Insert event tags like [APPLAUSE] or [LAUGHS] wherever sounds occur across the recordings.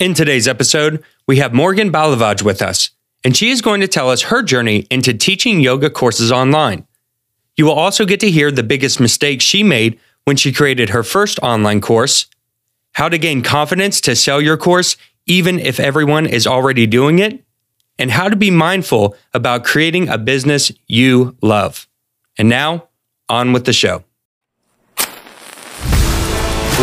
In today's episode, we have Morgan Balavage with us, and she is going to tell us her journey into teaching yoga courses online. You will also get to hear the biggest mistake she made when she created her first online course, how to gain confidence to sell your course even if everyone is already doing it, and how to be mindful about creating a business you love. And now, on with the show.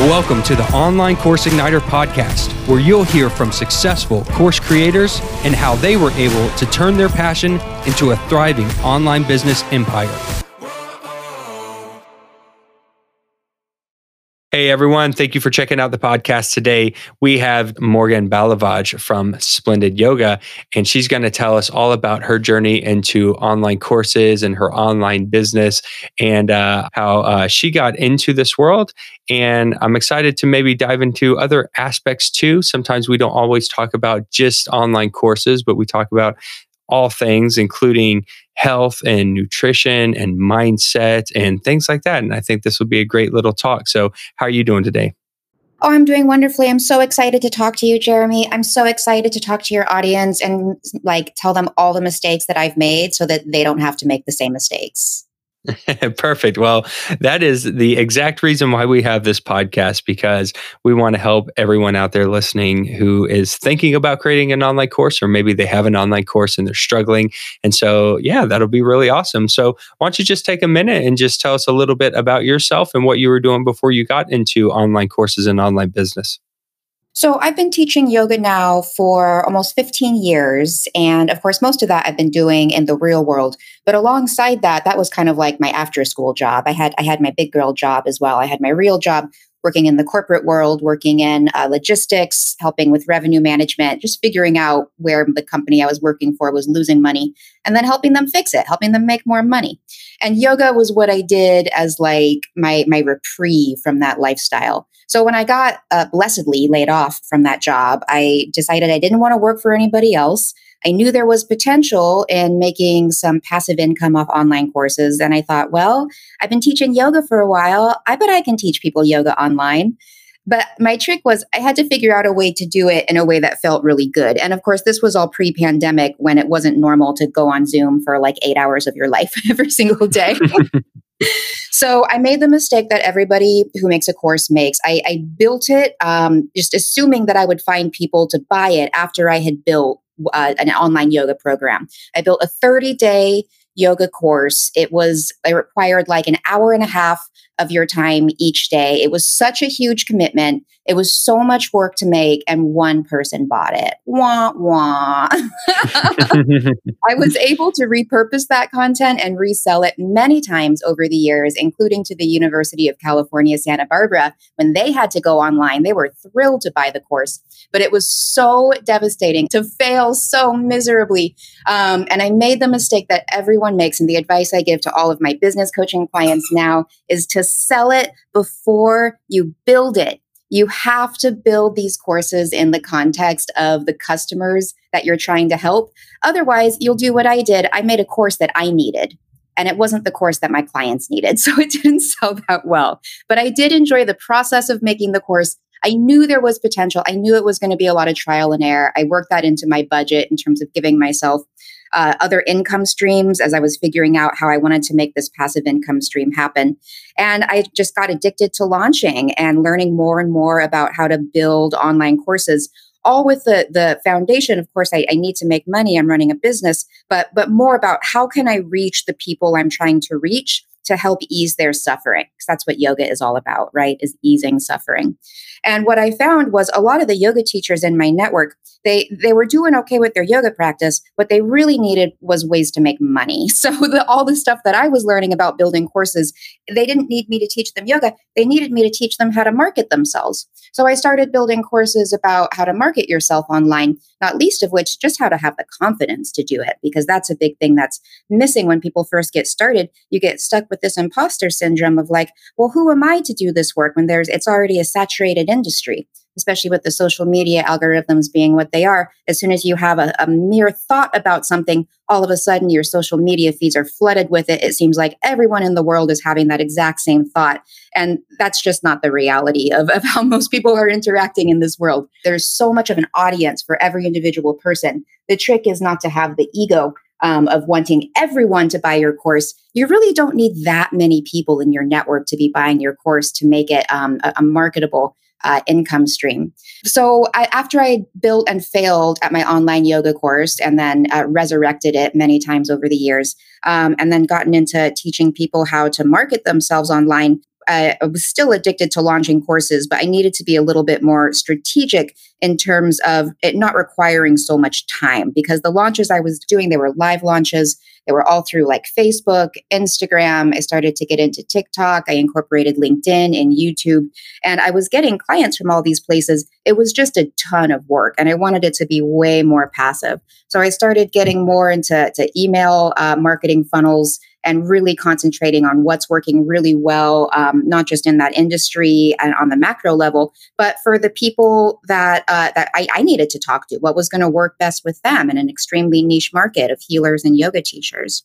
Welcome to the Online Course Igniter podcast, where you'll hear from successful course creators and how they were able to turn their passion into a thriving online business empire. Hey everyone, thank you for checking out the podcast today. We have Morgan Balavage from Splendid Yoga, and she's going to tell us all about her journey into online courses and her online business and uh, how uh, she got into this world. And I'm excited to maybe dive into other aspects too. Sometimes we don't always talk about just online courses, but we talk about all things, including health and nutrition and mindset and things like that. And I think this will be a great little talk. So, how are you doing today? Oh, I'm doing wonderfully. I'm so excited to talk to you, Jeremy. I'm so excited to talk to your audience and like tell them all the mistakes that I've made so that they don't have to make the same mistakes. [LAUGHS] Perfect. Well, that is the exact reason why we have this podcast because we want to help everyone out there listening who is thinking about creating an online course, or maybe they have an online course and they're struggling. And so, yeah, that'll be really awesome. So, why don't you just take a minute and just tell us a little bit about yourself and what you were doing before you got into online courses and online business? So I've been teaching yoga now for almost 15 years. And of course, most of that I've been doing in the real world. But alongside that, that was kind of like my after school job. I had I had my big girl job as well. I had my real job working in the corporate world, working in uh, logistics, helping with revenue management, just figuring out where the company I was working for was losing money and then helping them fix it, helping them make more money. And yoga was what I did as like my my reprieve from that lifestyle. So when I got uh, blessedly laid off from that job, I decided I didn't want to work for anybody else. I knew there was potential in making some passive income off online courses. And I thought, well, I've been teaching yoga for a while. I bet I can teach people yoga online. But my trick was I had to figure out a way to do it in a way that felt really good. And of course, this was all pre pandemic when it wasn't normal to go on Zoom for like eight hours of your life [LAUGHS] every single day. [LAUGHS] so I made the mistake that everybody who makes a course makes. I, I built it um, just assuming that I would find people to buy it after I had built uh, an online yoga program. I built a 30 day yoga course. It was, it required like an hour and a half of your time each day. It was such a huge commitment. It was so much work to make, and one person bought it. Wah, wah. [LAUGHS] I was [LAUGHS] able to repurpose that content and resell it many times over the years, including to the University of California, Santa Barbara. When they had to go online, they were thrilled to buy the course. But it was so devastating to fail so miserably. Um, and I made the mistake that everyone makes. And the advice I give to all of my business coaching clients now is to sell it before you build it. You have to build these courses in the context of the customers that you're trying to help. Otherwise, you'll do what I did. I made a course that I needed and it wasn't the course that my clients needed. [LAUGHS] So it didn't sell that well. But I did enjoy the process of making the course. I knew there was potential. I knew it was going to be a lot of trial and error. I worked that into my budget in terms of giving myself uh, other income streams as I was figuring out how I wanted to make this passive income stream happen. And I just got addicted to launching and learning more and more about how to build online courses all with the the foundation of course I, I, need to make money i'm running a business but but more about how can i reach the people i'm trying to reach to help ease their suffering because that's what yoga is all about right is easing suffering. And what i found was a lot of the yoga teachers in my network they they were doing okay with their yoga practice what they really needed was ways to make money. [LAUGHS] So the, all the stuff that i was learning about building courses they didn't need me to teach them yoga they needed me to teach them how to market themselves. So i started building courses about how to market yourself online not least of which just how to have the confidence to do it because that's a big thing that's missing when people first get started. You get stuck with this imposter syndrome of like well who am i to do this work when there's it's already a saturated industry especially with the social media algorithms being what they are. As soon as you have a, a mere thought about something, all of a sudden your social media feeds are flooded with it. It seems like everyone in the world is having that exact same thought. And that's just not the reality of, of how most people are interacting in this world. There's so much of an audience for every individual person. The trick is not to have the ego um, of wanting everyone to buy your course, you really don't need that many people in your network to be buying your course to make it um, a, a, marketable uh, income stream. So I, after I built and failed at my online yoga course and then uh, resurrected it many times over the years, um, and then gotten into teaching people how to market themselves online, I was still addicted to launching courses, but I needed to be a little bit more strategic in terms of it not requiring so much time because the launches I was doing, they were live launches. They were all through like Facebook, Instagram. I started to get into TikTok. I incorporated LinkedIn and YouTube. And I was getting clients from all these places. It was just a ton of work. And I wanted it to be way more passive. So I started getting more into to email uh, marketing funnels and really concentrating on what's working really well, um, not just in that industry and on the macro level, but for the people that uh, that I, I needed to talk to. What was going to work best with them in an extremely niche market of healers and yoga teachers,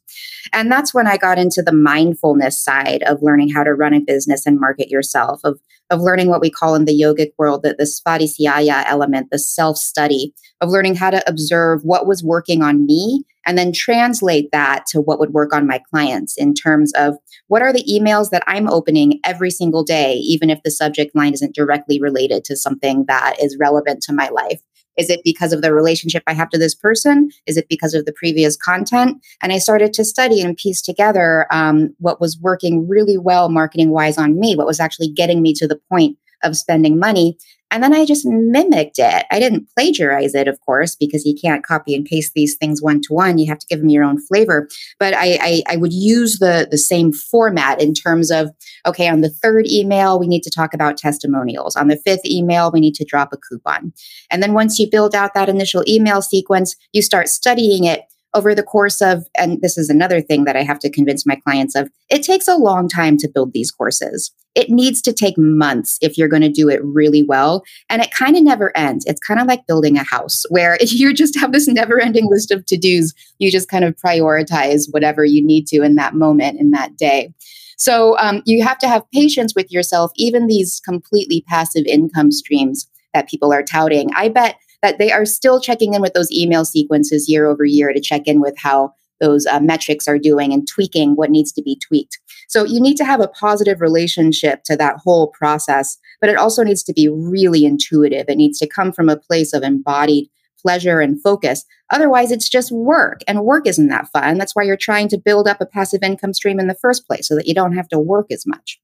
and that's when I got into the mindfulness side of learning how to run a business and market yourself. Of of learning what we call in the yogic world the, the svadhyaya element, the self study, of learning how to observe what was working on me and then translate that to what would work on my clients in terms of what are the emails that I'm opening every single day, even if the subject line isn't directly related to something that is relevant to my life. Is it because of the relationship I have to this person? Is it because of the previous content? And I started to study and piece together um, what was working really well marketing wise on me, what was actually getting me to the point of spending money. And then I just mimicked it. I didn't plagiarize it, of course, because you can't copy and paste these things one to one. You have to give them your own flavor. But I, I, I, would use the, the same format in terms of, okay, on the third email, we need to talk about testimonials. On the fifth email, we need to drop a coupon. And then once you build out that initial email sequence, you start studying it over the course of, and this is another thing that I have to convince my clients of, it takes a long time to build these courses. It needs to take months if you're going to do it really well. And it kind of never ends. It's kind of like building a house where [LAUGHS] you just have this never ending list of to dos. You just kind of prioritize whatever you need to in that moment, in that day. So um, you have to have patience with yourself, even these completely passive income streams that people are touting. I bet that they are still checking in with those email sequences year over year to check in with how those uh, metrics are doing and tweaking what needs to be tweaked. So you need to have a positive relationship to that whole process, but it also needs to be really intuitive. It needs to come from a place of embodied pleasure and focus. Otherwise, it's just work, and work isn't that fun. That's why you're trying to build up a passive income stream in the first place so that you don't have to work as much.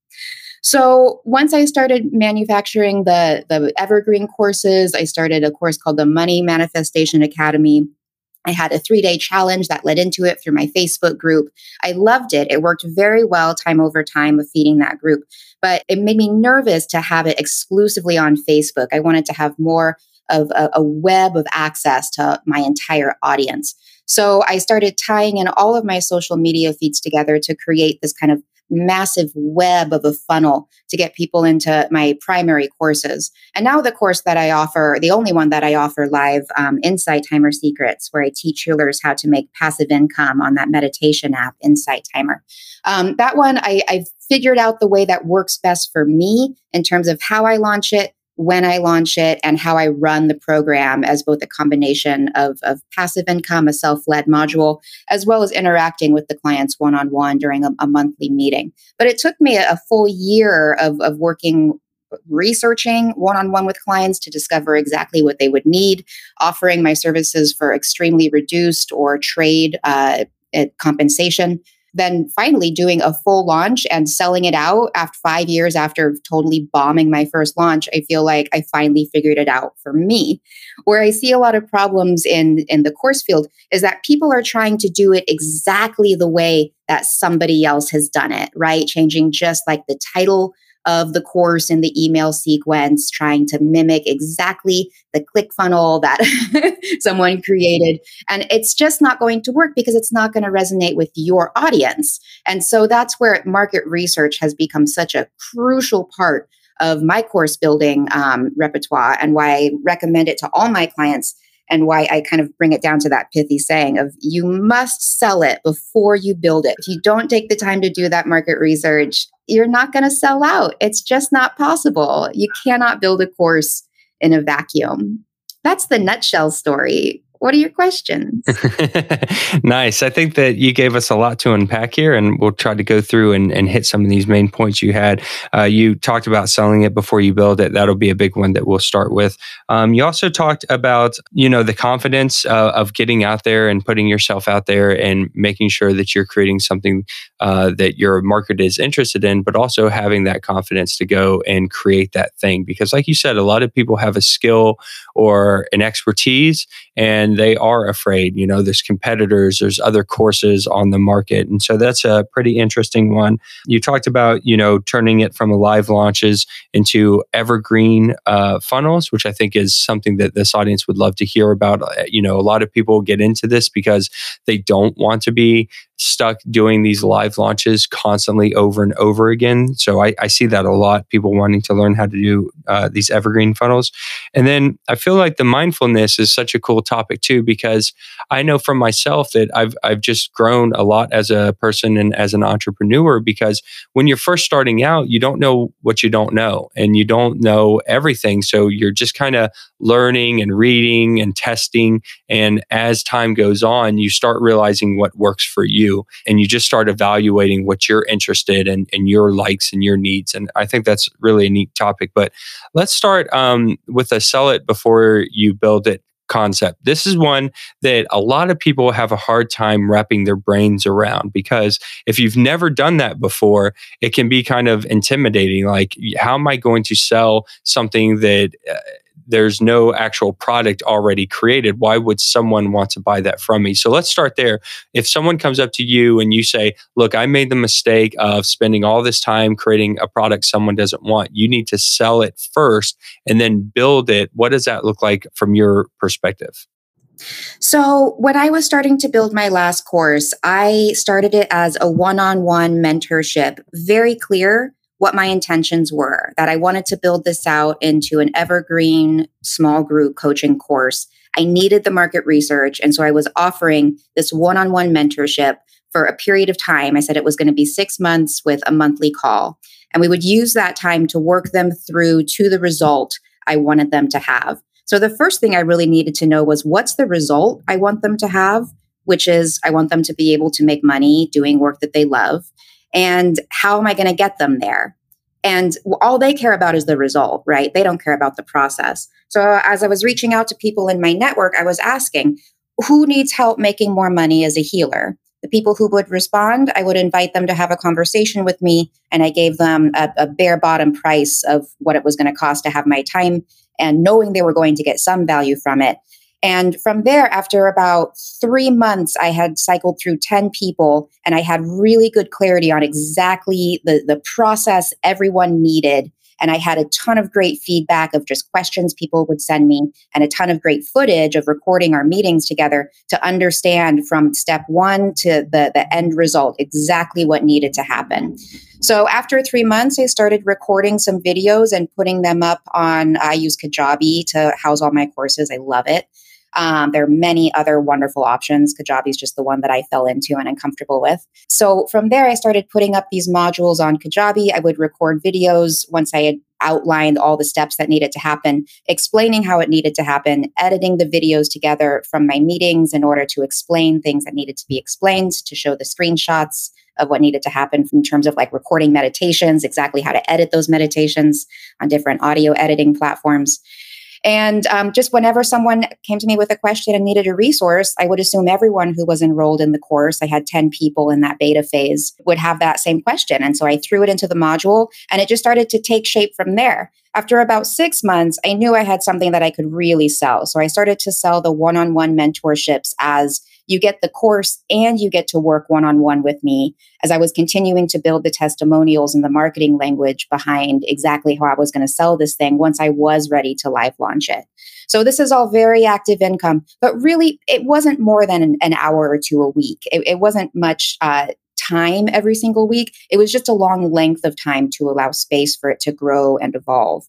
So once I started manufacturing the, the evergreen courses, I started a course called the Money Manifestation Academy. I had a three day challenge that led into it through my Facebook group. I loved it. It worked very well time over time of feeding that group, but it made me nervous to have it exclusively on Facebook. I wanted to have more of a, a web of access to my entire audience. So I started tying in all of my social media feeds together to create this kind of massive web of a funnel to get people into my primary courses. And now the course that I offer, the only one that I offer live, um, Insight Timer Secrets, where I teach healers how to make passive income on that meditation app, Insight Timer. Um, that one, I, I've figured out the way that works best for me in terms of how I launch it, when I launch it and how I run the program as both a combination of, of passive income, a self led module, as well as interacting with the clients one on one during a, a, monthly meeting. But it took me a, full year of, of working researching one on one with clients to discover exactly what they would need, offering my services for extremely reduced or trade uh, compensation then finally doing a full launch and selling it out after five years after totally bombing my first launch, I feel like I finally figured it out for me. Where I see a lot of problems in, in the course field is that people are trying to do it exactly the way that somebody else has done it, right? Changing just like the title of the course in the email sequence, trying to mimic exactly the click funnel that [LAUGHS] someone created. And it's just not going to work because it's not going to resonate with your audience. And so that's where market research has become such a crucial part of my course building um, repertoire and why I recommend it to all my clients and why I kind of bring it down to that pithy saying of you must sell it before you build it. If you don't take the time to do that market research, you're not going to sell out. It's just not possible. You cannot build a course in a vacuum. That's the nutshell story. What are your questions? [LAUGHS] nice. I think that you gave us a lot to unpack here, and we'll try to go through and, and hit some of these main points you had. Uh, you talked about selling it before you build it. That'll be a big one that we'll start with. Um, you also talked about, you know, the confidence uh, of getting out there and putting yourself out there and making sure that you're creating something uh, that your market is interested in, but also having that confidence to go and create that thing. Because, like you said, a lot of people have a skill or an expertise and they are afraid. You know, there's competitors, there's other courses on the market. And so that's a pretty interesting one. You talked about, you know, turning it from live launches into evergreen uh, funnels, which I think is something that this audience would love to hear about. Uh, you know, a lot of people get into this because they don't want to be stuck doing these live launches constantly over and over again. So I, I see that a lot. People wanting to learn how to do uh, these evergreen funnels, and then I feel like the mindfulness is such a cool topic too because I know from myself that I've I've just grown a lot as a person and as an entrepreneur because when you're first starting out, you don't know what you don't know, and you don't know everything. So you're just kind of learning and reading and testing, and as time goes on, you start realizing what works for you you and you just start evaluating what you're interested in and your likes and your needs. And I think that's really a neat topic. But let's start um, with a sell it before you build it concept. This is one that a lot of people have a hard time wrapping their brains around because if you've never done that before, it can be kind of intimidating. Like, how am I going to sell something that uh, there's no actual product already created. Why would someone want to buy that from me? So let's start there. If someone comes up to you and you say, Look, I made the mistake of spending all this time creating a product someone doesn't want, you need to sell it first and then build it. What does that look like from your perspective? So, when I was starting to build my last course, I started it as a one on one mentorship, very clear what my intentions were that I wanted to build this out into an evergreen small group coaching course. I needed the market research. And so I was offering this one on one mentorship for a period of time. I said it was going to be six months with a monthly call. And we would use that time to work them through to the result I wanted them to have. So the first thing I really needed to know was what's the result I want them to have, which is I want them to be able to make money doing work that they love. And how am I going to get them there? And all they care about is the result, right? They don't care about the process. So uh, as I was reaching out to people in my network, I was asking, who needs help making more money as a healer? The people who would respond, I would invite them to have a conversation with me, and I gave them a, a bare bottom price of what it was going to cost to have my time and knowing they were going to get some value from it. And from there, after about three months, I had cycled through 10 people and I had really good clarity on exactly the, the process everyone needed. And I had a ton of great feedback of just questions people would send me and a ton of great footage of recording our meetings together to understand from step one to the, the end result exactly what needed to happen. So after three months, I started recording some videos and putting them up on, I use Kajabi to house all my courses. I love it. Um, there are many other wonderful options. Kajabi is just the one that I fell into and I'm comfortable with. So from there, I started putting up these modules on Kajabi. I would record videos once I had outlined all the steps that needed to happen, explaining how it needed to happen, editing the videos together from my meetings in order to explain things that needed to be explained, to show the screenshots of what needed to happen in terms of like recording meditations, exactly how to edit those meditations on different audio editing platforms. And um, just whenever someone came to me with a question and needed a resource, I would assume everyone who was enrolled in the course, I had 10 people in that beta phase, would have that same question. And so I threw it into the module and it just started to take shape from there. After about six months, I knew I had something that I could really sell. So I started to sell the one on one mentorships as you get the course and you get to work one on one with me as I was continuing to build the testimonials and the marketing language behind exactly how I was going to sell this thing once I was ready to live launch it. So this is all very active income, but really it wasn't more than an, an hour or two a week. It, it wasn't much uh, time every single week. It was just a long length of time to allow space for it to grow and evolve.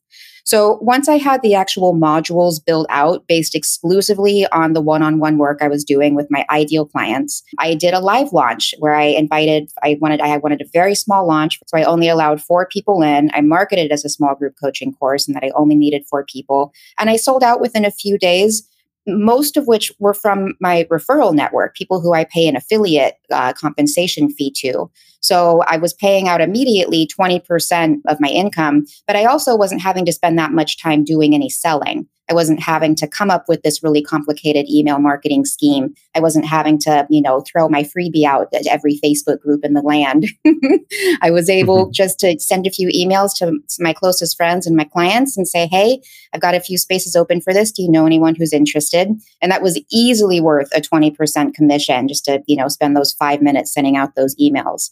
So once I had the actual modules built out based exclusively on the one-on-one work I was doing with my ideal clients, I did a live launch where I invited I wanted I wanted a very small launch, so I only allowed 4 people in. I marketed it as a small group coaching course and that I only needed 4 people, and I sold out within a few days most of which were from my referral network, people who I pay an affiliate uh, compensation fee to. So I was paying out immediately 20% of my income, but I also wasn't having to spend that much time doing any selling. I wasn't having to come up with this really complicated email marketing scheme. I wasn't having to, you know, throw my freebie out at every Facebook group in the land. [LAUGHS] I was able mm-hmm. just to send a few emails to my closest friends and my clients and say, "Hey, I've got a few spaces open for this. Do you know anyone who's interested?" And that was easily worth a 20% commission just to, you know, spend those 5 minutes sending out those emails.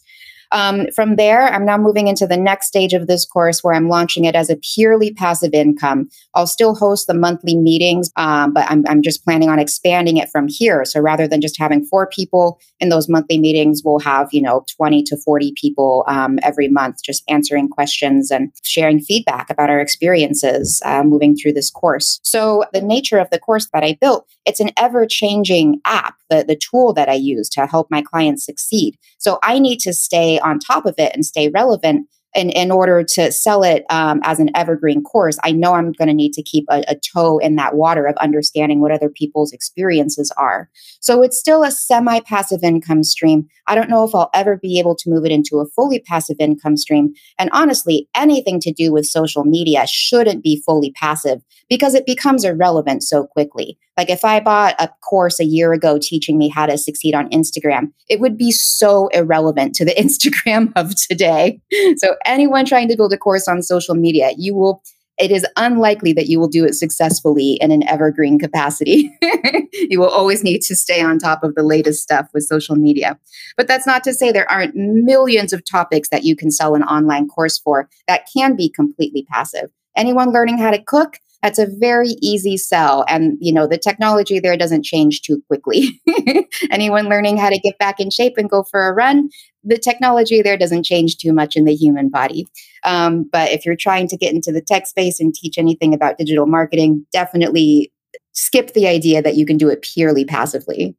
Um, from there, I'm now moving into the next stage of this course where I'm launching it as a purely passive income. I'll still host the monthly meetings, um, but I'm, I'm just planning on expanding it from here. So rather than just having four people in those monthly meetings, we'll have, you know, 20 to 40 people um, every month just answering questions and sharing feedback about our experiences uh, moving through this course. So the nature of the course that I built, it's an ever changing app, the, the tool that I use to help my clients succeed. So I need to stay on top of it and stay relevant in, in order to sell it um, as an evergreen course, I know I'm going to need to keep a, a, toe in that water of understanding what other people's experiences are. So it's still a semi passive income stream. I don't know if I'll ever be able to move it into a fully passive income stream. And honestly, anything to do with social media shouldn't be fully passive because it becomes irrelevant so quickly. Like if I bought a course a year ago teaching me how to succeed on Instagram, it would be so irrelevant to the [LAUGHS] Instagram of today. So anyone trying to build a course on social media, you will it is unlikely that you will do it successfully in an evergreen capacity. [LAUGHS] you will always need to stay on top of the latest stuff with social media. But that's not to say there aren't millions of topics that you can sell an online course for that can be completely passive. Anyone learning how to cook, that's a very easy sell and you know the technology there doesn't change too quickly. [LAUGHS] Anyone learning how to get back in shape and go for a run the technology there doesn't change too much in the human body. Um, but if you're trying to get into the tech space and teach anything about digital marketing definitely skip the idea that you can do it purely passively.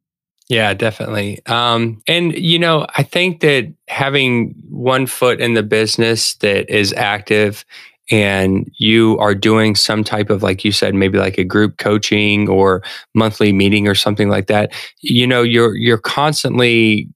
Yeah, definitely. Um, and, you know, I think that having one foot in the business that is active and you are doing some type of like you said maybe like a group coaching or monthly meeting or something like that you know you're you're constantly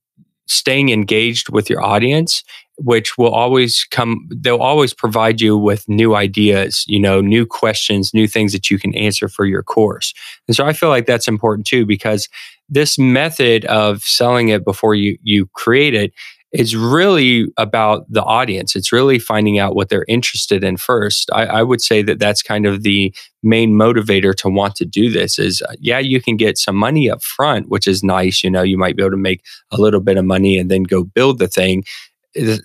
staying engaged with your audience which will always come they'll always provide you with new ideas you know new questions new things that you can answer for your course. And so i feel like that's important too because this method of selling it before you you create it is really about the audience. It's really finding out what they're interested in first. I, I, would say that that's kind of the main motivator to want to do this is, uh, yeah, you can get some money up front, which is nice. You know, you might be able to make a little bit of money and then go build the thing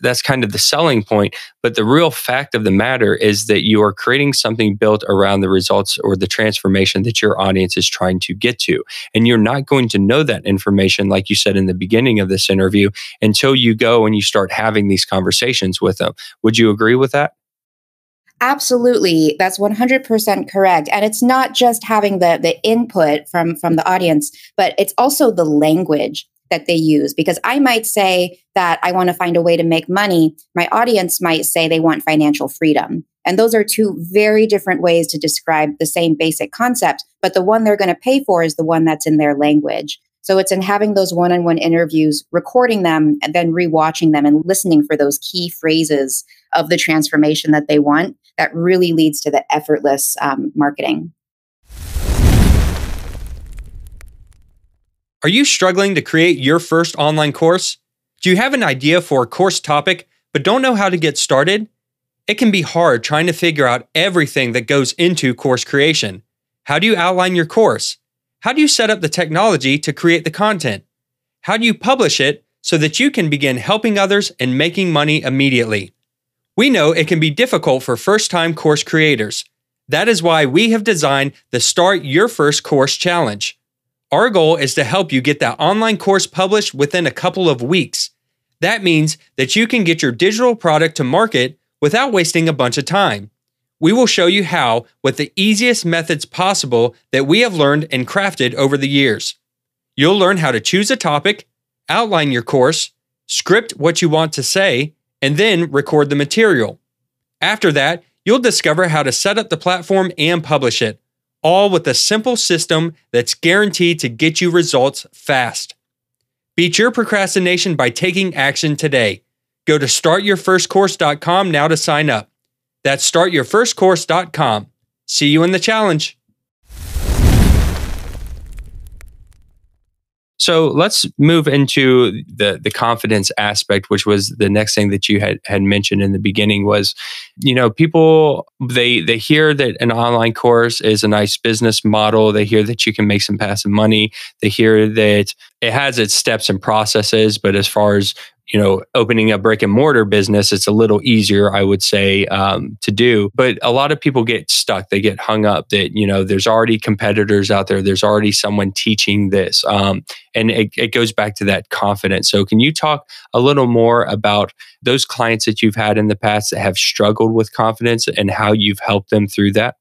that's kind of the selling point. But the real fact of the matter is that you are creating something built around the results or the transformation that your audience is trying to get to. And you're not going to know that information, like you said in the beginning of this interview, until you go and you start having these conversations with them. Would you agree with that? Absolutely. That's 100% correct. And it's not just having the the input from from the audience, but it's also the language that they use because I might say that I want to find a way to make money. My audience might say they want financial freedom. And those are two very different ways to describe the same basic concept, but the one they're going to pay for is the one that's in their language. So it's in having those one on one interviews, recording them, and then rewatching them and listening for those key phrases of the transformation that they want that really leads to the effortless um, marketing. Are you struggling to create your first online course? Do you have an idea for a course topic but don't know how to get started? It can be hard trying to figure out everything that goes into course creation. How do you outline your course? How do you set up the technology to create the content? How do you publish it so that you can begin helping others and making money immediately? We know it can be difficult for first time course creators. That is why we have designed the Start Your First Course Challenge. Our goal is to help you get that online course published within a couple of weeks. That means that you can get your digital product to market without wasting a bunch of time. We will show you how with the easiest methods possible that we have learned and crafted over the years. You'll learn how to choose a topic, outline your course, script what you want to say, and then record the material. After that, you'll discover how to set up the platform and publish it, all with a simple system that's guaranteed to get you results fast. Beat your procrastination by taking action today. Go to startyourfirstcourse.com now to sign up. That's startyourfirstcourse.com. See you in the challenge. So let's move into the the confidence aspect, which was the next thing that you had had mentioned in the beginning. Was you know people they they hear that an online course is a nice business model. They hear that you can make some passive money. They hear that it has its steps and processes, but as far as you know, opening a brick and mortar business, it's a little easier, I would say, um, to do. But a lot of people get stuck. They get hung up that, you know, there's already competitors out there. There's already someone teaching this. Um, and it, it goes back to that confidence. So, can you talk a little more about those clients that you've had in the past that have struggled with confidence and how you've helped them through that?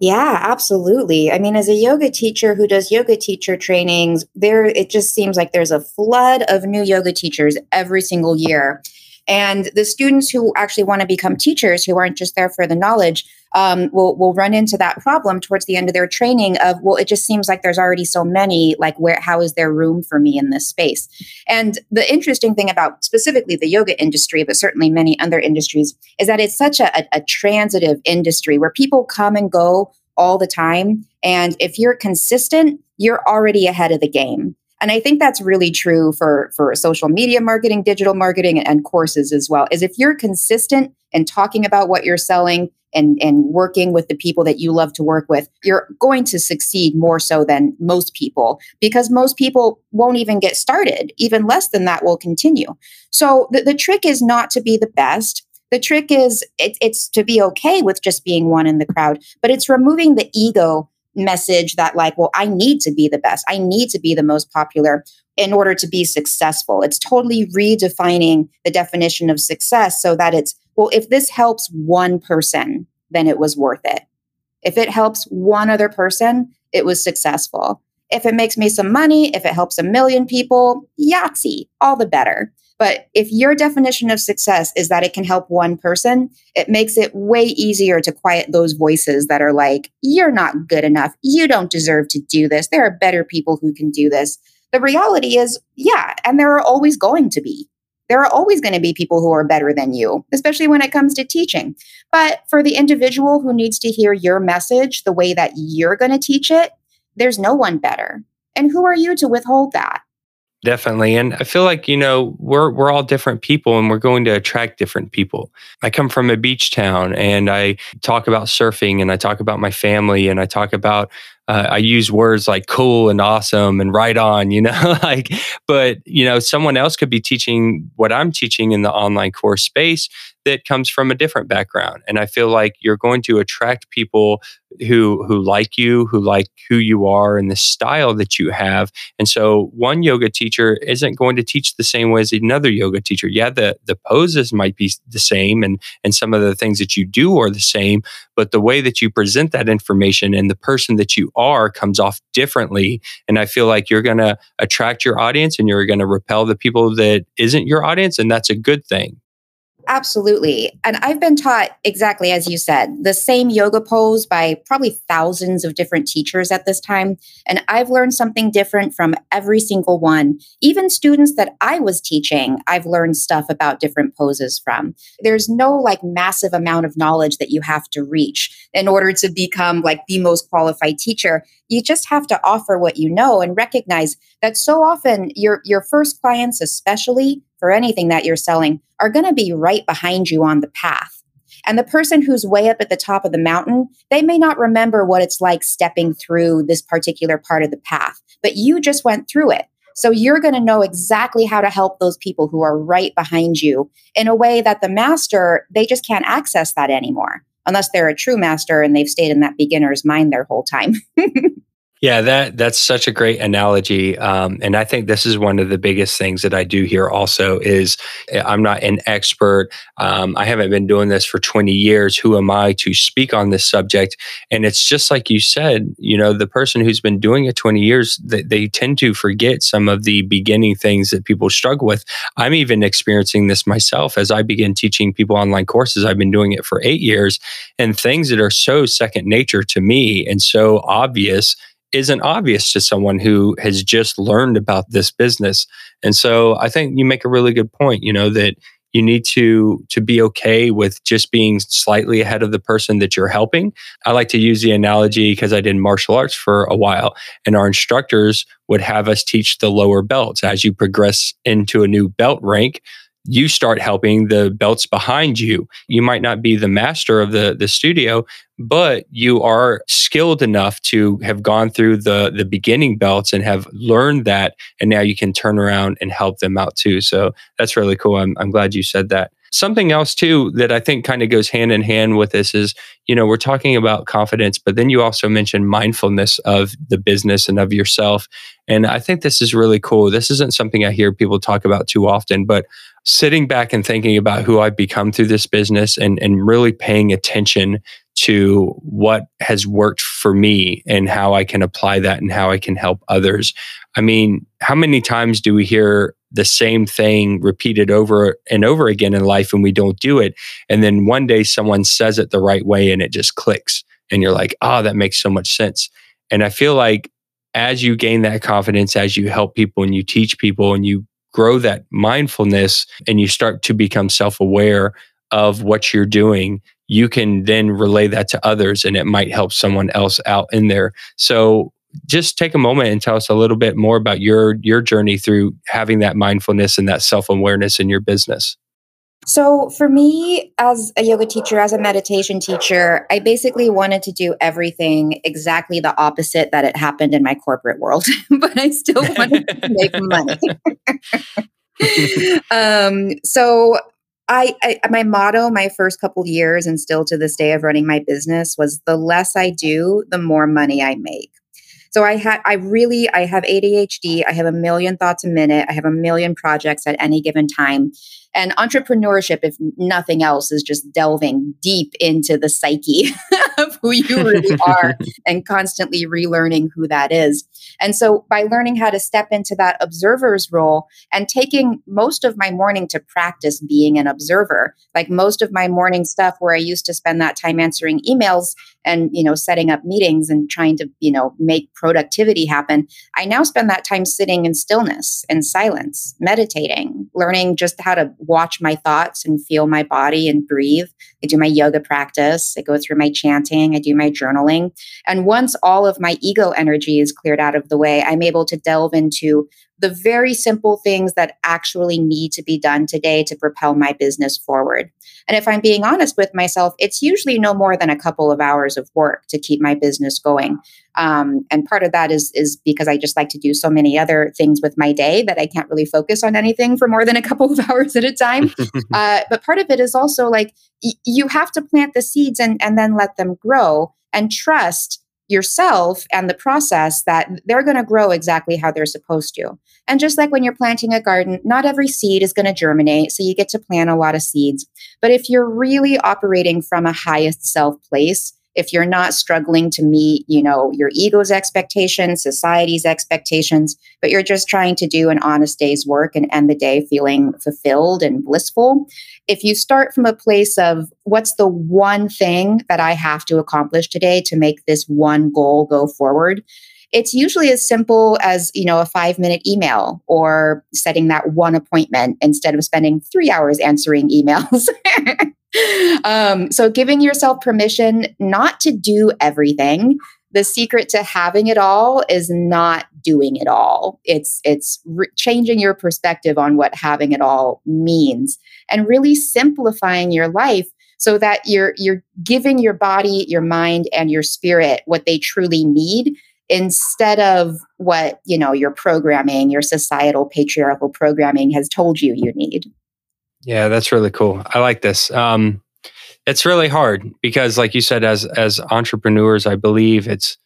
Yeah, absolutely. I mean, as a yoga teacher who does yoga teacher trainings, there it just seems like there's a flood of new yoga teachers every single year. And the students who actually want to become teachers, who aren't just there for the knowledge, um, will will run into that problem towards the end of their training. Of well, it just seems like there's already so many. Like, where how is there room for me in this space? And the interesting thing about specifically the yoga industry, but certainly many other industries, is that it's such a, a, a transitive industry where people come and go all the time. And if you're consistent, you're already ahead of the game. And I think that's really true for, for social media marketing, digital marketing, and courses as well. Is if you're consistent in talking about what you're selling and, and working with the people that you love to work with, you're going to succeed more so than most people because most people won't even get started. Even less than that will continue. So the, the trick is not to be the best. The trick is it, it's to be okay with just being one in the crowd, but it's removing the ego message that like well i need to be the best. I need to be the most popular in order to be successful. It's totally redefining the definition of success so that it's well if this helps one person then it was worth it. If it helps one other person it was successful. If it makes me some money if it helps a million people yahtzee all the better but if your definition of success is that it can help one person, it makes it way easier to quiet those voices that are like, you're not good enough. You don't deserve to do this. There are better people who can do this. The reality is, yeah, and there are always going to be. There are always going to be people who are better than you, especially when it comes to teaching. But for the individual who needs to hear your message the way that you're going to teach it, there's no one better. And who are you to withhold that? Definitely. And I feel like, you know, we're we're all different people and we're going to attract different people. I come from a beach town and I talk about surfing and I talk about my family and I talk about uh, I use words like cool and awesome and right on, you [LAUGHS] know, like, but, you know, someone else could be teaching what I'm teaching in the online course space that comes from a different background. And I feel like you're going to attract people who who like you, who like who you are and the style that you have. And so one yoga teacher isn't going to teach the same way as another yoga teacher. Yeah, the the poses might be the same and and some of the things that you do are the same, but the way that you present that information and the person that you are comes off differently. And I feel like you're going to attract your audience and you're going to repel the people that isn't your audience. And that's a good thing. Absolutely. And I've been taught exactly as you said, the same yoga pose by probably thousands of different teachers at this time. And I've learned something different from every single one. Even students that I was teaching, I've learned stuff about different poses from. There's no like massive amount of knowledge that you have to reach in order to become like the most qualified teacher. You just have to offer what you know and recognize that so often your your first clients especially for anything that you're selling are going to be right behind you on the path. And the person who's way up at the top of the mountain, they may not remember what it's like stepping through this particular part of the path, but you just went through it. So you're going to know exactly how to help those people who are right behind you in a way that the master, they just can't access that anymore unless they're a true master and they've stayed in that beginner's mind their whole time. [LAUGHS] Yeah, that that's such a great analogy, um, and I think this is one of the biggest things that I do here. Also, is eh, I'm not an expert. Um, I haven't been doing this for 20 years. Who am I to speak on this subject? And it's just like you said. You know, the person who's been doing it 20 years, they, they tend to forget some of the beginning things that people struggle with. I'm even experiencing this myself as I begin teaching people online courses. I've been doing it for eight years, and things that are so second nature to me and so obvious isn't obvious to someone who has just learned about this business. And so I think you make a really good point, you know, that you need to to be okay with just being slightly ahead of the person that you're helping. I like to use the analogy because I did martial arts for a while and our instructors would have us teach the lower belts as you progress into a new belt rank you start helping the belts behind you. You might not be the master of the, the studio, but you are skilled enough to have gone through the, the beginning belts and have learned that. And now you can turn around and help them out too. So that's really cool. I'm, I'm glad you said that. Something else too that I think kind of goes hand in hand with this is, you know, we're talking about confidence, but then you also mentioned mindfulness of the business and of yourself. And I think this is really cool. This isn't something I hear people talk about too often, but sitting back and thinking about who I've become through this business and, and really paying attention to what has worked for me and how I can apply that and how I can help others. I mean, how many times do we hear the same thing repeated over and over again in life and we don't do it. And then one day someone says it the right way and it just clicks. And you're like, oh, that makes so much sense. And I feel like as you gain that confidence, as you help people and you teach people and you grow that mindfulness and you start to become self aware of what you're doing, you can then relay that to others and it might help someone else out in there. So just take a moment and tell us a little bit more about your your journey through having that mindfulness and that self-awareness in your business. So, for me, as a yoga teacher, as a meditation teacher, I basically wanted to do everything exactly the opposite that it happened in my corporate world, [LAUGHS] but I still [LAUGHS] wanted to make money. [LAUGHS] um, so, I, I, my motto my first couple years and still to this day of running my business was the less I do, the more money I make. So I had, I really, I have ADHD. I have a million thoughts a minute. I have a million projects at any given time. And entrepreneurship, if nothing else, is just delving deep into the psyche [LAUGHS] of who you really [LAUGHS] are and constantly relearning who that is. And so by learning how to step into that observer's role and taking most of my morning to practice being an observer, like most of my morning stuff where I used to spend that time answering emails and, you know, setting up meetings and trying to, you know, make productivity happen, I now spend that time sitting in stillness and silence, meditating, learning just how to watch my thoughts and feel my body and breathe. I do my yoga practice, I go through my chanting, I do my journaling. And once all of my ego energy is cleared out of the way, I'm able to delve into the very simple things that actually need to be done today to propel my business forward. And if I'm being honest with myself, it's usually no more than a couple of hours of work to keep my business going. Um, and part of that is is because I just like to do so many other things with my day that I can't really focus on anything for more than a couple of [LAUGHS] hours at a time. [LAUGHS] uh, but part of it is also like y- you have to plant the seeds and and then let them grow and trust yourself and the process that they're going to grow exactly how they're supposed to. And just like when you're planting a garden, not every seed is going to germinate. So you get to plant a lot of seeds. But if you're really operating from a highest self place, if you're not struggling to meet, you know, your ego's expectations, society's expectations, but you're just trying to do an honest day's work and end the day feeling fulfilled and blissful, if you start from a place of what's the one thing that I have to accomplish today to make this one goal go forward, it's usually as simple as you know a five minute email or setting that one appointment instead of spending three hours answering emails. [LAUGHS] Um, so giving yourself permission not to do everything. The secret to having it all is not doing it all. It's it's re- changing your perspective on what having it all means and really simplifying your life so that you're you're giving your body your mind and your spirit what they truly need instead of what you know your programming your societal patriarchal programming has told you you need yeah that's really cool i like this um it's really hard because like you said as as entrepreneurs i believe it's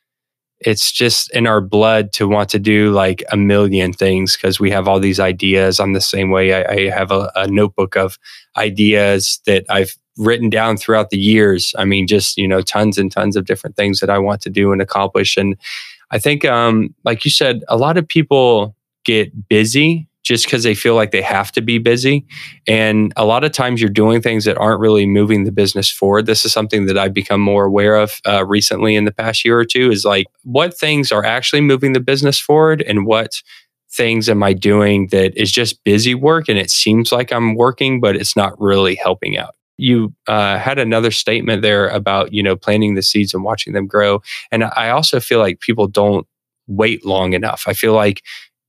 it's just in our blood to want to do like a million things because we have all these ideas. I'm the same way. I, I have a, a, notebook of ideas that I've written down throughout the years. I mean, just, you know, tons and tons of different things that I want to do and accomplish. And I think, um, like you said, a lot of people get busy just because they feel like they have to be busy. And a lot of times you're doing things that aren't really moving the business forward. This is something that I've become more aware of uh, recently in the past year or two is like what things are actually moving the business forward and what things am I doing that is just busy work and it seems like I'm working, but it's not really helping out. You uh, had another statement there about you know planting the seeds and watching them grow, and I also feel like people don't wait long enough. I feel like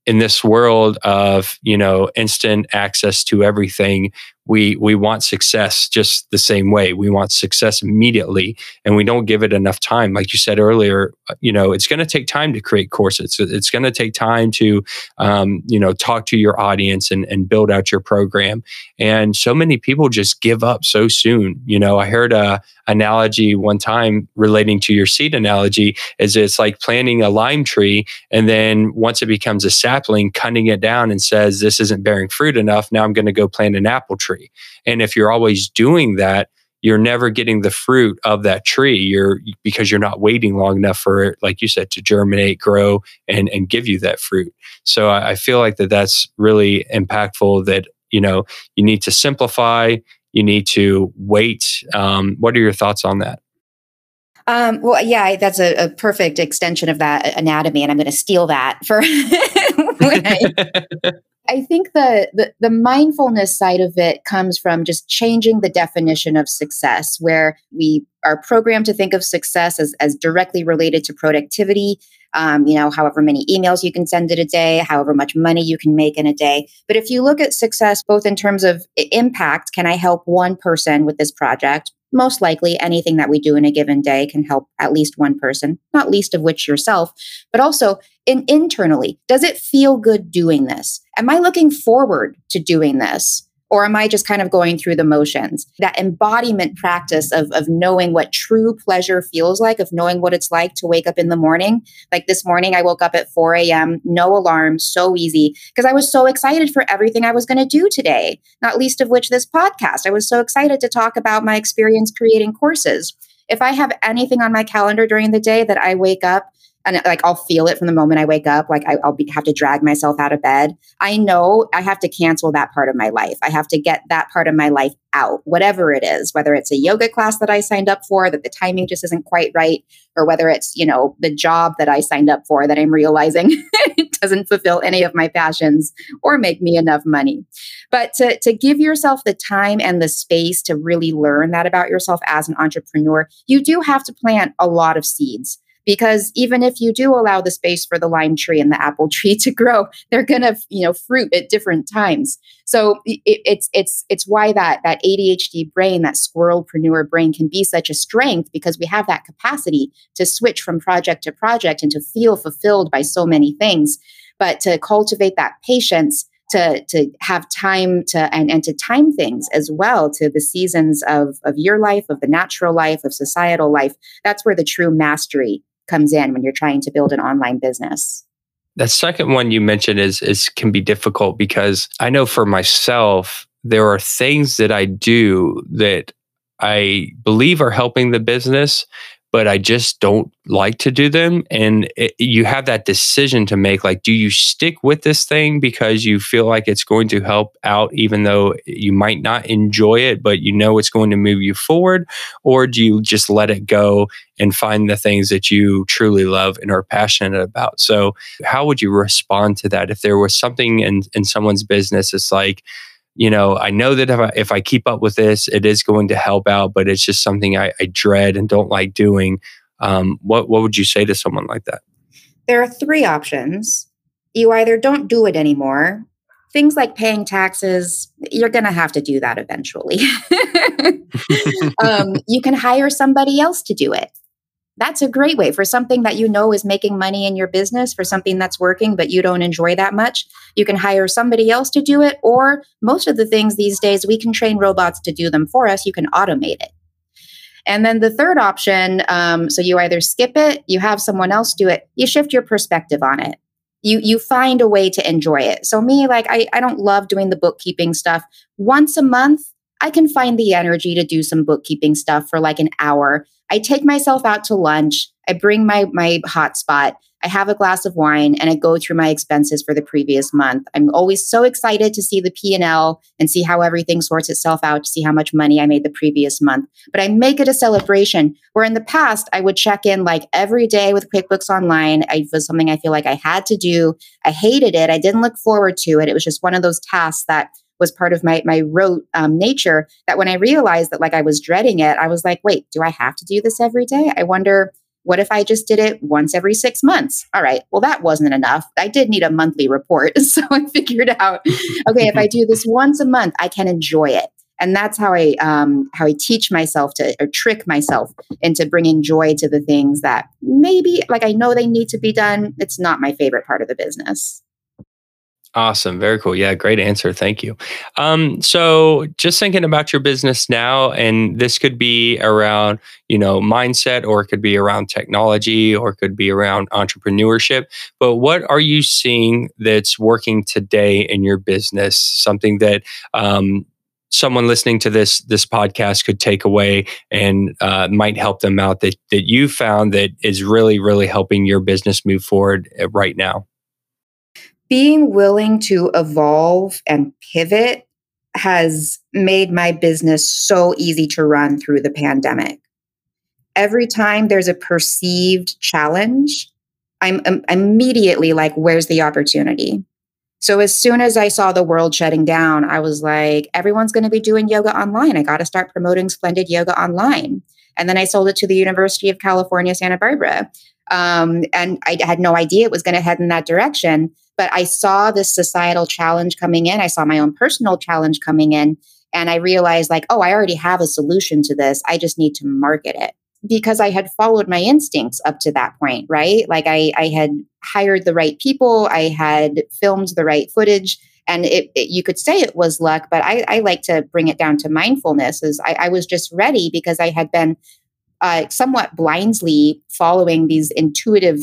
in this world of you know instant access to everything we we want success just the same way. We want success immediately and we don't give it enough time. Like you said earlier uh, you know it's going to take time to create courses. It's going to take time to um, you know talk to your audience and, and build out your program. And so many people just give up so soon. You know i heard a analogy one time relating to your seed analogy is it's like planting a lime tree and then once it becomes a sapling cutting it down and says this isn't bearing fruit enough. Now i'm going to go plant an apple tree tree. And if you're always doing that, you're never getting the fruit of that tree. You're because you're not waiting long enough for it, like you said, to germinate, grow, and and give you that fruit. So I, I feel like that that's really impactful. That you know you need to simplify. You need to wait. Um, what are your thoughts on that? Um, well, yeah, that's a, a, perfect extension of that anatomy, and I'm going to steal that for [LAUGHS] when I [LAUGHS] I think the, the, the mindfulness side of it comes from just changing the definition of success, where we are programmed to think of success as, as directly related to productivity. Um, you know, however many emails you can send in a day, however much money you can make in a day. But if you look at success both in terms of impact, can I help one person with this project? Most likely anything that we do in a given day can help at least one person, not least of which yourself, but also in internally, does it feel good doing this? Am I looking forward to doing this? Or am I just kind of going through the motions? That embodiment practice of, of knowing what true pleasure feels like, of knowing what it's like to wake up in the morning. Like this morning, I woke up at 4 a.m., no alarm, so easy, because I was so excited for everything I was going to do today, not least of which this podcast. I was so excited to talk about my experience creating courses. If I have anything on my calendar during the day that I wake up and like I'll feel it from the moment I wake up. Like I, will have to drag myself out of bed. I know I have to cancel that part of my life. I have to get that part of my life out, whatever it is, whether it's a yoga class that I signed up for that the timing just isn't quite right, or whether it's you know the job that I signed up for that I'm realizing [LAUGHS] it doesn't fulfill any of my passions or make me enough money. But to to give yourself the time and the space to really learn that about yourself as an entrepreneur, you do have to plant a lot of seeds because even if you do allow the space for the lime tree and the apple [LAUGHS] tree to grow they're going to you know fruit at different times. So it, it's it's it's why that that adhd brain that squirrelpreneur brain can be such a strength because we have that capacity to switch from project to project and to feel fulfilled by so many things. But to cultivate that patience to to have time to and, and to time things as well to the seasons of of your life of the natural life of societal life that's where the true mastery comes in when you're trying to build an online business. The second one you mentioned is is can be difficult because I know for myself there are things that I do that I believe are helping the business, but I just don't like to do them. And it, you have that decision to make like, do you stick with this thing because you feel like it's going to help out, even though you might not enjoy it, but you know it's going to move you forward? Or do you just let it go and find the things that you truly love and are passionate about? So, how would you respond to that? If there was something in, in someone's business, it's like, you know, I know that if I, if I keep up with this, it is going to help out, but it's just something I, I dread and don't like doing. Um, what what would you say to someone like that? There are three options. You either don't do it anymore. Things like paying taxes, you're going to have to do that eventually. [LAUGHS] [LAUGHS] um, you can hire somebody else to do it that's a great way for something that you know is making money in your business, for something that's working, but you don't enjoy that much. You can hire somebody else to do it, or most of the things these days, we can train robots to do them for us. You can automate it. And then the third option, um, so you either skip it, you have someone else do it, you shift your perspective on it. You you find a way to enjoy it. So me, like I, I don't love doing the bookkeeping stuff. Once a month, I can find the energy to do some bookkeeping stuff for like an hour. I take myself out to lunch. I bring my my hotspot. I have a glass of wine and I go through my expenses for the previous month. I'm always so excited to see the P&L and see how everything sorts itself out to see how much money I made the previous month. But I make it a celebration where in the past I would check in like every day with QuickBooks Online. It was something I feel like I had to do. I hated it. I didn't look forward to it. It was just one of those tasks that was part of my my rote um, nature that when I realized that like I was dreading it, I was like, wait, do I have to do this every day? I wonder what if I just did it once every six months? All right. Well, that wasn't enough. I did need a monthly report. [LAUGHS] So I figured out, okay, if I do this once a month, I can enjoy it. And that's how I um, how I teach myself to or trick myself into bringing joy to the things that maybe like I know they need to be done. It's not my favorite part of the business. Awesome. Very cool. Yeah, great answer. Thank you. Um, so just thinking about your business now, and this could be around, you know, mindset, or it could be around technology, or it could be around entrepreneurship. But what are you seeing that's working today in your business? Something that um, someone listening to this this podcast could take away and uh, might help them out that that you found that is really really helping your business move forward uh, right now being willing to evolve and pivot has made my business so easy to run through the pandemic. Every time there's a perceived challenge, I'm, I'm immediately like, where's the opportunity? So as soon as I saw the world shutting down, I was like, everyone's going to be doing yoga online. I got to start promoting Splendid Yoga online. And then I sold it to the University of California, Santa Barbara. Um, and I had no idea it was going to head in that direction. But I saw this societal challenge coming in. I saw my own personal challenge coming in. And I realized, like, oh, I already have a solution to this. I just need to market it because I had followed my instincts up to that point, right? Like, I, I had hired the right people, I had filmed the right footage. And it, it, you could say it was luck, but I, I, like to bring it down to mindfulness. Is I, I was just ready because I had been uh, somewhat blindly following these intuitive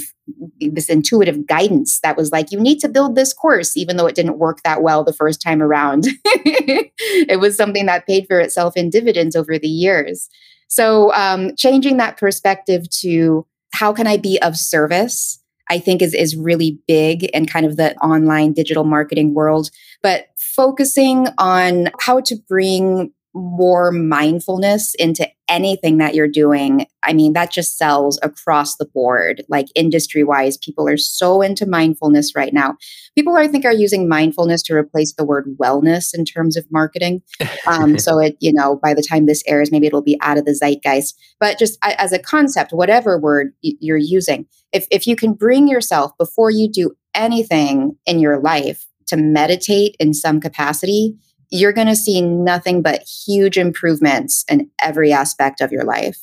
this intuitive guidance that was like you need to build this course even though it didn't work that well the first time around. [LAUGHS] It was something that paid for itself in dividends over the years. So um, changing that perspective to how can i be of service i think is is really big in kind of the online digital marketing world. But focusing on how to bring more mindfulness into anything that you're doing, I mean, that just sells across the board. Like industry wise, people are so into mindfulness right now. People, I think, are using mindfulness to replace the word wellness in terms of marketing. Um, [LAUGHS] so it, you know, by the time this airs, maybe it'll be out of the zeitgeist. But just as a concept, whatever word you're using, if, if you can bring yourself before you do anything in your life to meditate in some capacity, you're going to see nothing but huge improvements in every aspect of your life.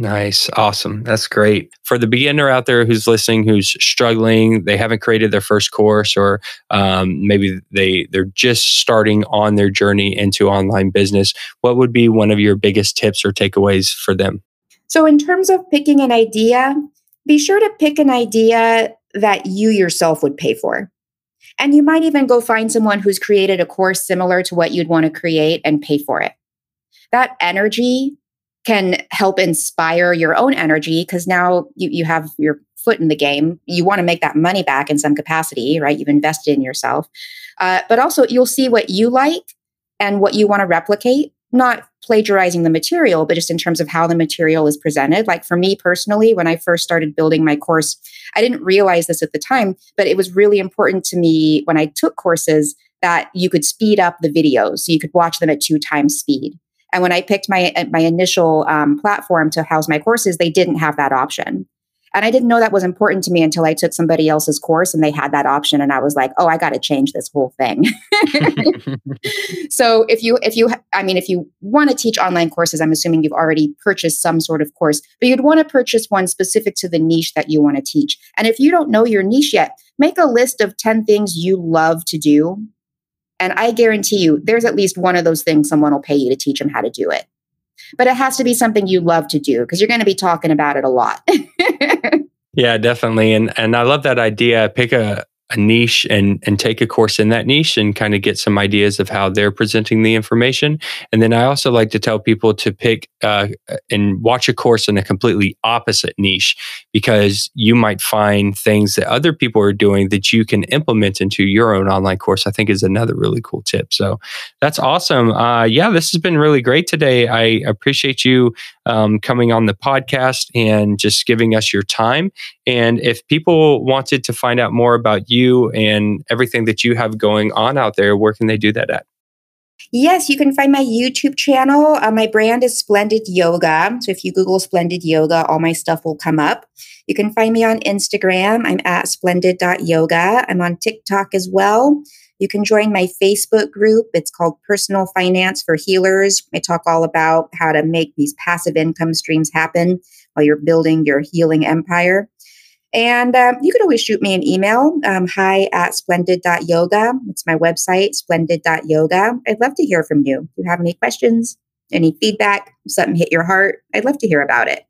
Nice. Awesome. That's great. For the beginner out there who's listening, who's struggling, they haven't created their first course, or um, maybe they, they're just starting on their journey into online business, what would be one of your biggest tips or takeaways for them? So, in terms of picking an idea, be sure to pick an idea that you yourself would pay for. And you might even go find someone who's created a course similar to what you'd want to create and pay for it. That energy can help inspire your own energy because now you, you have your foot in the game. You want to make that money back in some capacity, right? You've invested in yourself. Uh, but also, you'll see what you like and what you want to replicate not plagiarizing the material, but just in terms of how the material is presented. Like for me personally, when I first started building my course, I didn't realize this at the time, but it was really important to me when I took courses that you could speed up the videos so you could watch them at two times speed. And when I picked my my initial um, platform to house my courses, they didn't have that option. And I didn't know that was important to me until I took somebody else's course and they had that option and I was like, "Oh, I got to change this whole thing." [LAUGHS] [LAUGHS] so, if you if you I mean, if you want to teach online courses, I'm assuming you've already purchased some sort of course, but you'd want to purchase one specific to the niche that you want to teach. And if you don't know your niche yet, make a list of 10 things you love to do. And I guarantee you there's at least one of those things someone will pay you to teach them how to do it. But it has to be something you love to do because you're going to be talking about it a lot. [LAUGHS] yeah, definitely. And and I love that idea. Pick a a niche and and take a course in that niche and kind of get some ideas of how they're presenting the information. And then i also like to tell people to pick uh, and watch a course in a completely opposite niche because you might find things that other people are doing that you can implement into your own online course i think is another really cool tip. So that's awesome. Uh, yeah this has been really great today. I appreciate you um, coming on the podcast and just giving us your time and if people wanted to find out more about you and everything that you have going on out there, where can they do that at? Yes, you can find my YouTube channel. Uh, my brand is Splendid Yoga. So if you Google Splendid Yoga, all my stuff will come up. You can find me on Instagram. I'm at splendid.yoga. I'm on TikTok as well. You can join my Facebook group. It's called Personal Finance for Healers. I talk all about how to make these passive income streams happen while you're building your healing empire. And um, you can always shoot me an email, um, hi at splendid.yoga. It's my website, splendid.yoga. I'd love to hear from you. If you have any questions, any feedback, something hit your heart, I'd love to hear about it.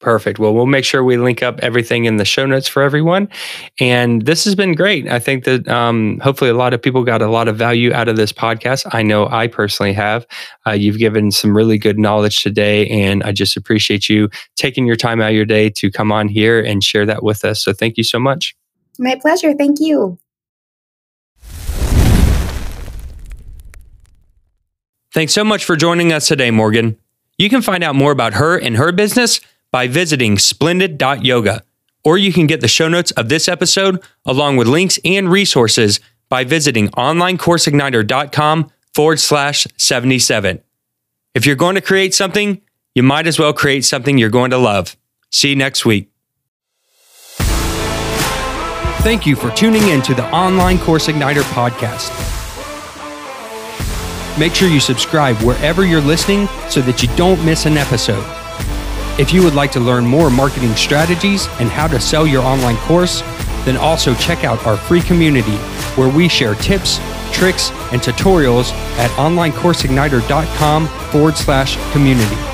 Perfect. Well, we'll make sure we link up everything in the show notes for everyone. And this has been great. I think that um, hopefully a lot of people got a lot of value out of this podcast. I know I personally have. Uh, you've given some really good knowledge today, and I just appreciate you taking your time out of your day to come on here and share that with us. So thank you so much. My pleasure. Thank you. Thanks so much for joining us today, Morgan. You can find out more about her and her business by visiting splendid.yoga. Or you can get the show notes of this episode along with links and resources by visiting onlinecourseigniter.com forward slash 77. If you're going to create something, you might as well create something you're going to love. See you next week. Thank you for tuning in to the Online Course Igniter podcast. Make sure you subscribe wherever you're listening so that you don't miss an episode. If you would like to learn more marketing strategies and how to sell your online course, then also check out our free community where we share tips, tricks, and tutorials at onlinecourseigniter.com forward slash community.